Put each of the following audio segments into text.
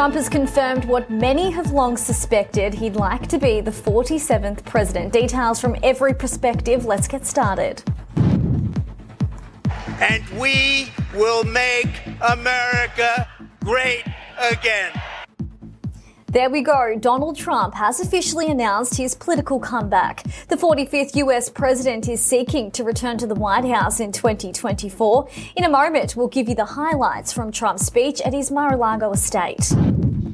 Trump has confirmed what many have long suspected he'd like to be the 47th president. Details from every perspective. Let's get started. And we will make America great again. There we go. Donald Trump has officially announced his political comeback. The 45th US president is seeking to return to the White House in 2024. In a moment, we'll give you the highlights from Trump's speech at his Mar a Lago estate.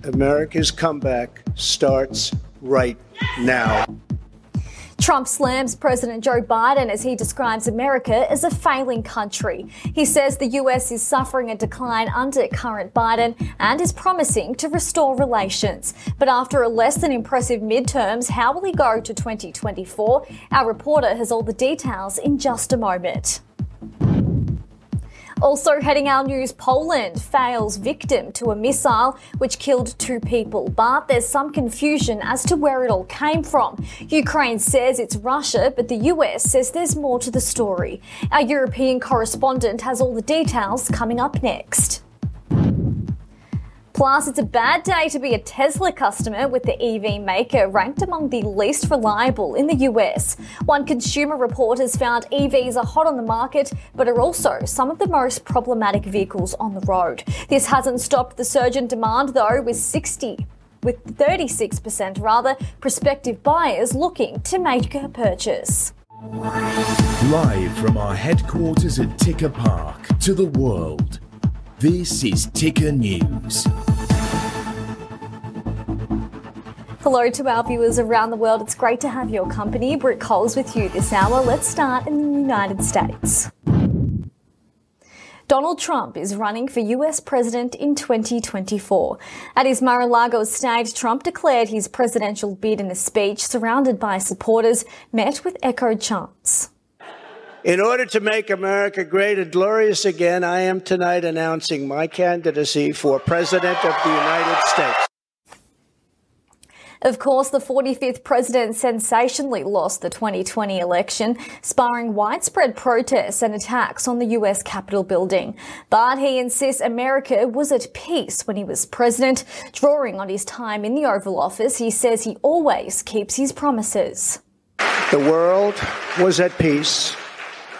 America's comeback starts right now. Trump slams President Joe Biden as he describes America as a failing country. He says the US is suffering a decline under current Biden and is promising to restore relations. But after a less than impressive midterms, how will he go to 2024? Our reporter has all the details in just a moment. Also heading our news, Poland fails victim to a missile which killed two people, but there's some confusion as to where it all came from. Ukraine says it's Russia, but the US says there's more to the story. Our European correspondent has all the details coming up next. Plus, it's a bad day to be a Tesla customer with the EV maker ranked among the least reliable in the US. One consumer report has found EVs are hot on the market, but are also some of the most problematic vehicles on the road. This hasn't stopped the surge in demand, though, with 60 with 36% rather prospective buyers looking to make a purchase. Live from our headquarters at Ticker Park to the world. This is Ticker News. Hello to our viewers around the world. It's great to have your company. Britt Coles with you this hour. Let's start in the United States. Donald Trump is running for US president in 2024. At his Mar-a-Lago estate, Trump declared his presidential bid in a speech surrounded by supporters met with echo chants. In order to make America great and glorious again, I am tonight announcing my candidacy for President of the United States. Of course, the 45th president sensationally lost the 2020 election, sparring widespread protests and attacks on the US Capitol building. But he insists America was at peace when he was president. Drawing on his time in the Oval Office, he says he always keeps his promises. The world was at peace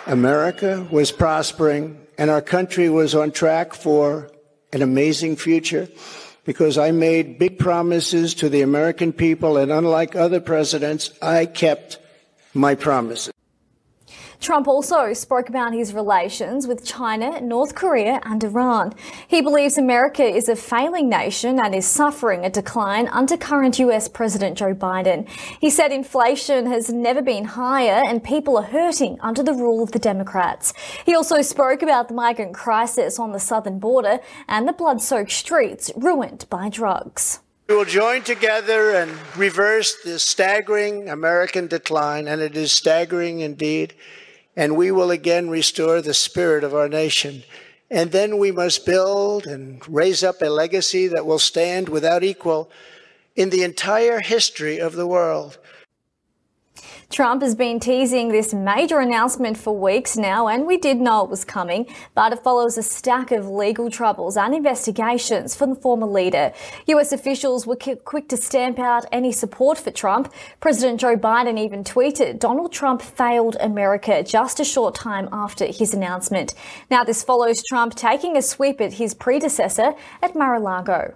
America was prospering and our country was on track for an amazing future because I made big promises to the American people and unlike other presidents, I kept my promises. Trump also spoke about his relations with China, North Korea, and Iran. He believes America is a failing nation and is suffering a decline under current US President Joe Biden. He said inflation has never been higher and people are hurting under the rule of the Democrats. He also spoke about the migrant crisis on the southern border and the blood soaked streets ruined by drugs. We will join together and reverse this staggering American decline, and it is staggering indeed and we will again restore the spirit of our nation. And then we must build and raise up a legacy that will stand without equal in the entire history of the world. Trump has been teasing this major announcement for weeks now, and we did know it was coming, but it follows a stack of legal troubles and investigations from the former leader. US officials were quick to stamp out any support for Trump. President Joe Biden even tweeted Donald Trump failed America just a short time after his announcement. Now, this follows Trump taking a sweep at his predecessor at Mar a Lago.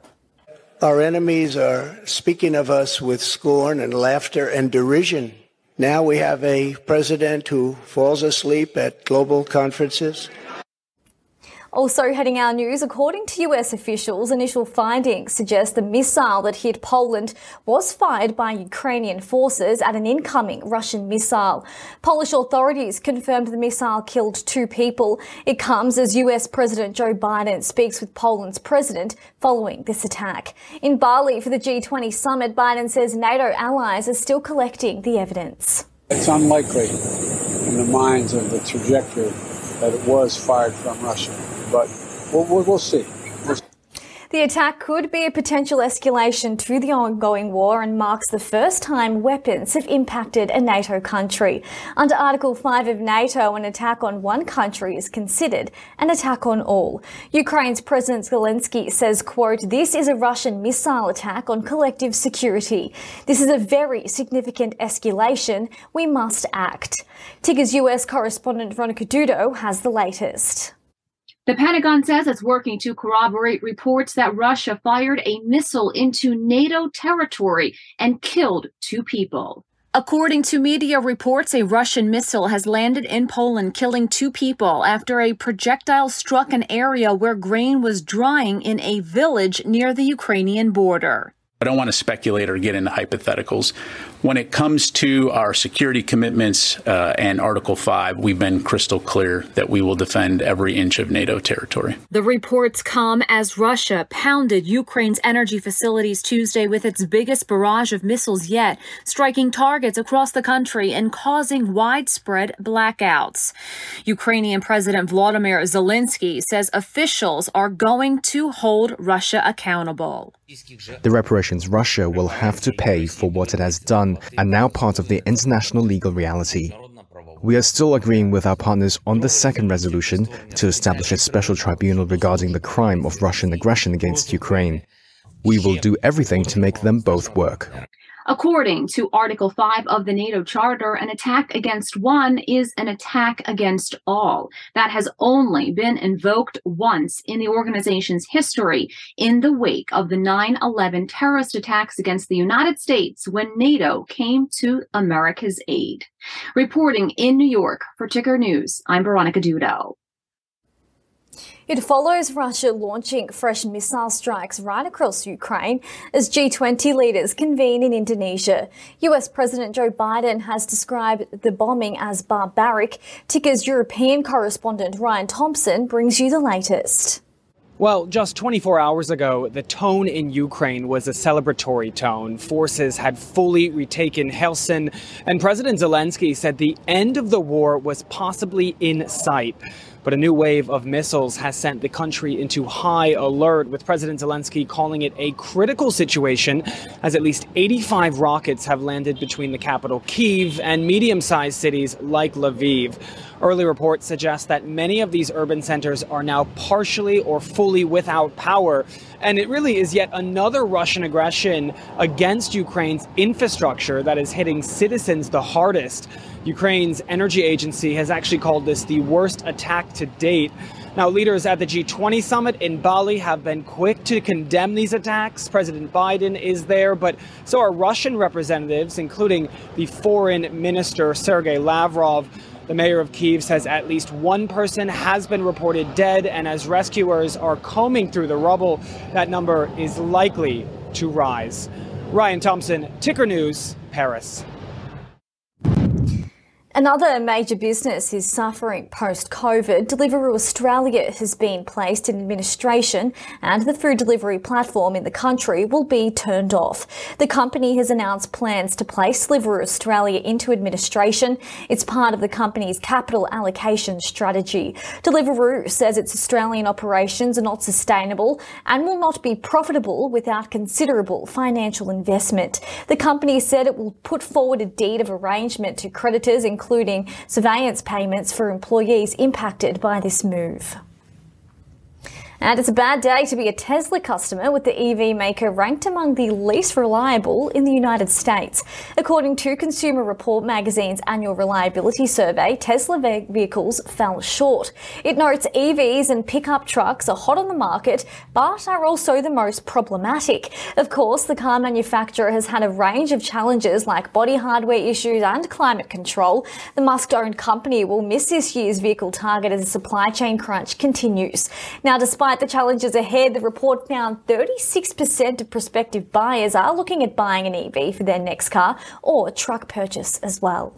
Our enemies are speaking of us with scorn and laughter and derision. Now we have a president who falls asleep at global conferences. Also heading our news, according to US officials, initial findings suggest the missile that hit Poland was fired by Ukrainian forces at an incoming Russian missile. Polish authorities confirmed the missile killed two people. It comes as US President Joe Biden speaks with Poland's president following this attack. In Bali for the G20 summit, Biden says NATO allies are still collecting the evidence. It's unlikely in the minds of the trajectory that it was fired from Russia but we'll, we'll, we'll see. The attack could be a potential escalation to the ongoing war and marks the first time weapons have impacted a NATO country. Under Article 5 of NATO, an attack on one country is considered an attack on all. Ukraine's President Zelensky says, quote, this is a Russian missile attack on collective security. This is a very significant escalation. We must act. Ticker's US correspondent Veronica Dudo has the latest. The Pentagon says it's working to corroborate reports that Russia fired a missile into NATO territory and killed two people. According to media reports, a Russian missile has landed in Poland, killing two people after a projectile struck an area where grain was drying in a village near the Ukrainian border. I don't want to speculate or get into hypotheticals. When it comes to our security commitments uh, and Article 5, we've been crystal clear that we will defend every inch of NATO territory. The reports come as Russia pounded Ukraine's energy facilities Tuesday with its biggest barrage of missiles yet, striking targets across the country and causing widespread blackouts. Ukrainian President Vladimir Zelensky says officials are going to hold Russia accountable. The reparations Russia will have to pay for what it has done are now part of the international legal reality. We are still agreeing with our partners on the second resolution to establish a special tribunal regarding the crime of Russian aggression against Ukraine. We will do everything to make them both work. According to Article 5 of the NATO Charter, an attack against one is an attack against all. That has only been invoked once in the organization's history in the wake of the 9 11 terrorist attacks against the United States when NATO came to America's aid. Reporting in New York for Ticker News, I'm Veronica Dudo. It follows Russia launching fresh missile strikes right across Ukraine as G20 leaders convene in Indonesia. US President Joe Biden has described the bombing as barbaric. Ticker's European correspondent Ryan Thompson brings you the latest. Well, just 24 hours ago, the tone in Ukraine was a celebratory tone. Forces had fully retaken Kherson, and President Zelensky said the end of the war was possibly in sight. But a new wave of missiles has sent the country into high alert, with President Zelensky calling it a critical situation, as at least 85 rockets have landed between the capital Kiev and medium sized cities like Lviv. Early reports suggest that many of these urban centers are now partially or fully without power. And it really is yet another Russian aggression against Ukraine's infrastructure that is hitting citizens the hardest. Ukraine's energy agency has actually called this the worst attack to date. Now, leaders at the G20 summit in Bali have been quick to condemn these attacks. President Biden is there, but so are Russian representatives, including the foreign minister Sergei Lavrov. The mayor of Kiev says at least one person has been reported dead, and as rescuers are combing through the rubble, that number is likely to rise. Ryan Thompson, Ticker News, Paris. Another major business is suffering post COVID. Deliveroo Australia has been placed in administration and the food delivery platform in the country will be turned off. The company has announced plans to place Deliveroo Australia into administration. It's part of the company's capital allocation strategy. Deliveroo says its Australian operations are not sustainable and will not be profitable without considerable financial investment. The company said it will put forward a deed of arrangement to creditors, including surveillance payments for employees impacted by this move. And it's a bad day to be a Tesla customer with the EV maker ranked among the least reliable in the United States. According to Consumer Report magazine's annual reliability survey, Tesla vehicles fell short. It notes EVs and pickup trucks are hot on the market, but are also the most problematic. Of course, the car manufacturer has had a range of challenges like body hardware issues and climate control. The Musk owned company will miss this year's vehicle target as the supply chain crunch continues. Now, despite Despite the challenges ahead, the report found 36% of prospective buyers are looking at buying an EV for their next car or truck purchase as well.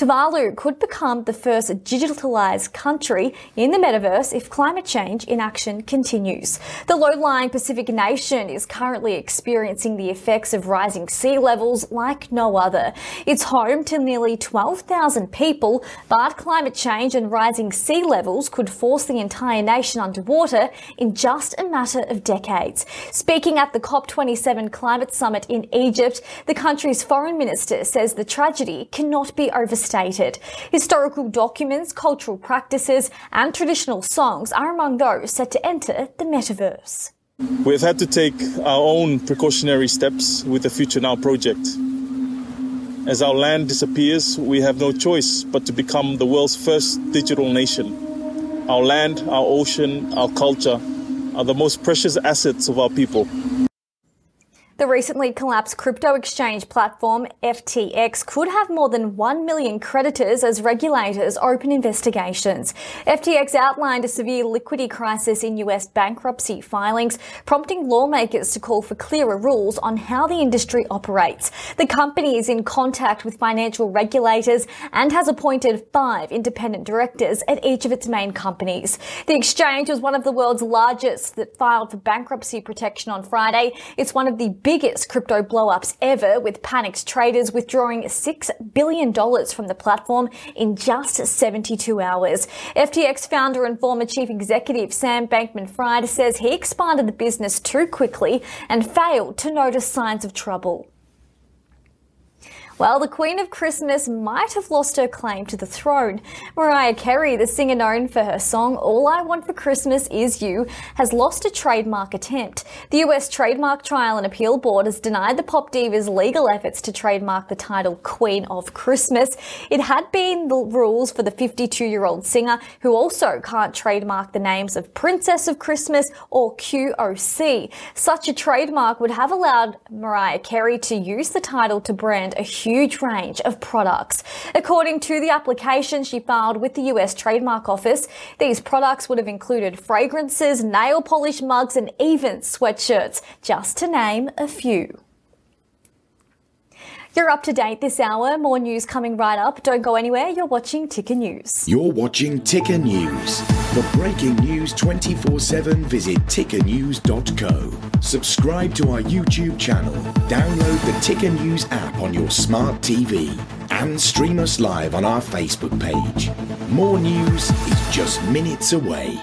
Tuvalu could become the first digitalized country in the metaverse if climate change inaction continues. The low-lying Pacific nation is currently experiencing the effects of rising sea levels like no other. It's home to nearly 12,000 people, but climate change and rising sea levels could force the entire nation underwater in just a matter of decades. Speaking at the COP27 climate summit in Egypt, the country's foreign minister says the tragedy cannot be overstated. Historical documents, cultural practices, and traditional songs are among those set to enter the metaverse. We've had to take our own precautionary steps with the Future Now project. As our land disappears, we have no choice but to become the world's first digital nation. Our land, our ocean, our culture are the most precious assets of our people. The recently collapsed crypto exchange platform FTX could have more than 1 million creditors as regulators open investigations. FTX outlined a severe liquidity crisis in US bankruptcy filings, prompting lawmakers to call for clearer rules on how the industry operates. The company is in contact with financial regulators and has appointed five independent directors at each of its main companies. The exchange was one of the world's largest that filed for bankruptcy protection on Friday. It's one of the biggest crypto blowups ever, with panicked traders withdrawing $6 billion from the platform in just 72 hours. FTX founder and former chief executive Sam Bankman Fried says he expanded the business too quickly and failed to notice signs of trouble. Well, the Queen of Christmas might have lost her claim to the throne. Mariah Carey, the singer known for her song All I Want for Christmas Is You, has lost a trademark attempt. The US Trademark Trial and Appeal Board has denied the pop diva's legal efforts to trademark the title Queen of Christmas. It had been the rules for the 52 year old singer, who also can't trademark the names of Princess of Christmas or QOC. Such a trademark would have allowed Mariah Carey to use the title to brand a huge huge range of products. According to the application she filed with the US Trademark Office, these products would have included fragrances, nail polish mugs, and even sweatshirts, just to name a few. You're up to date this hour. More news coming right up. Don't go anywhere. You're watching Ticker News. You're watching Ticker News. For breaking news 24 7, visit tickernews.co. Subscribe to our YouTube channel. Download the Ticker News app on your smart TV. And stream us live on our Facebook page. More news is just minutes away.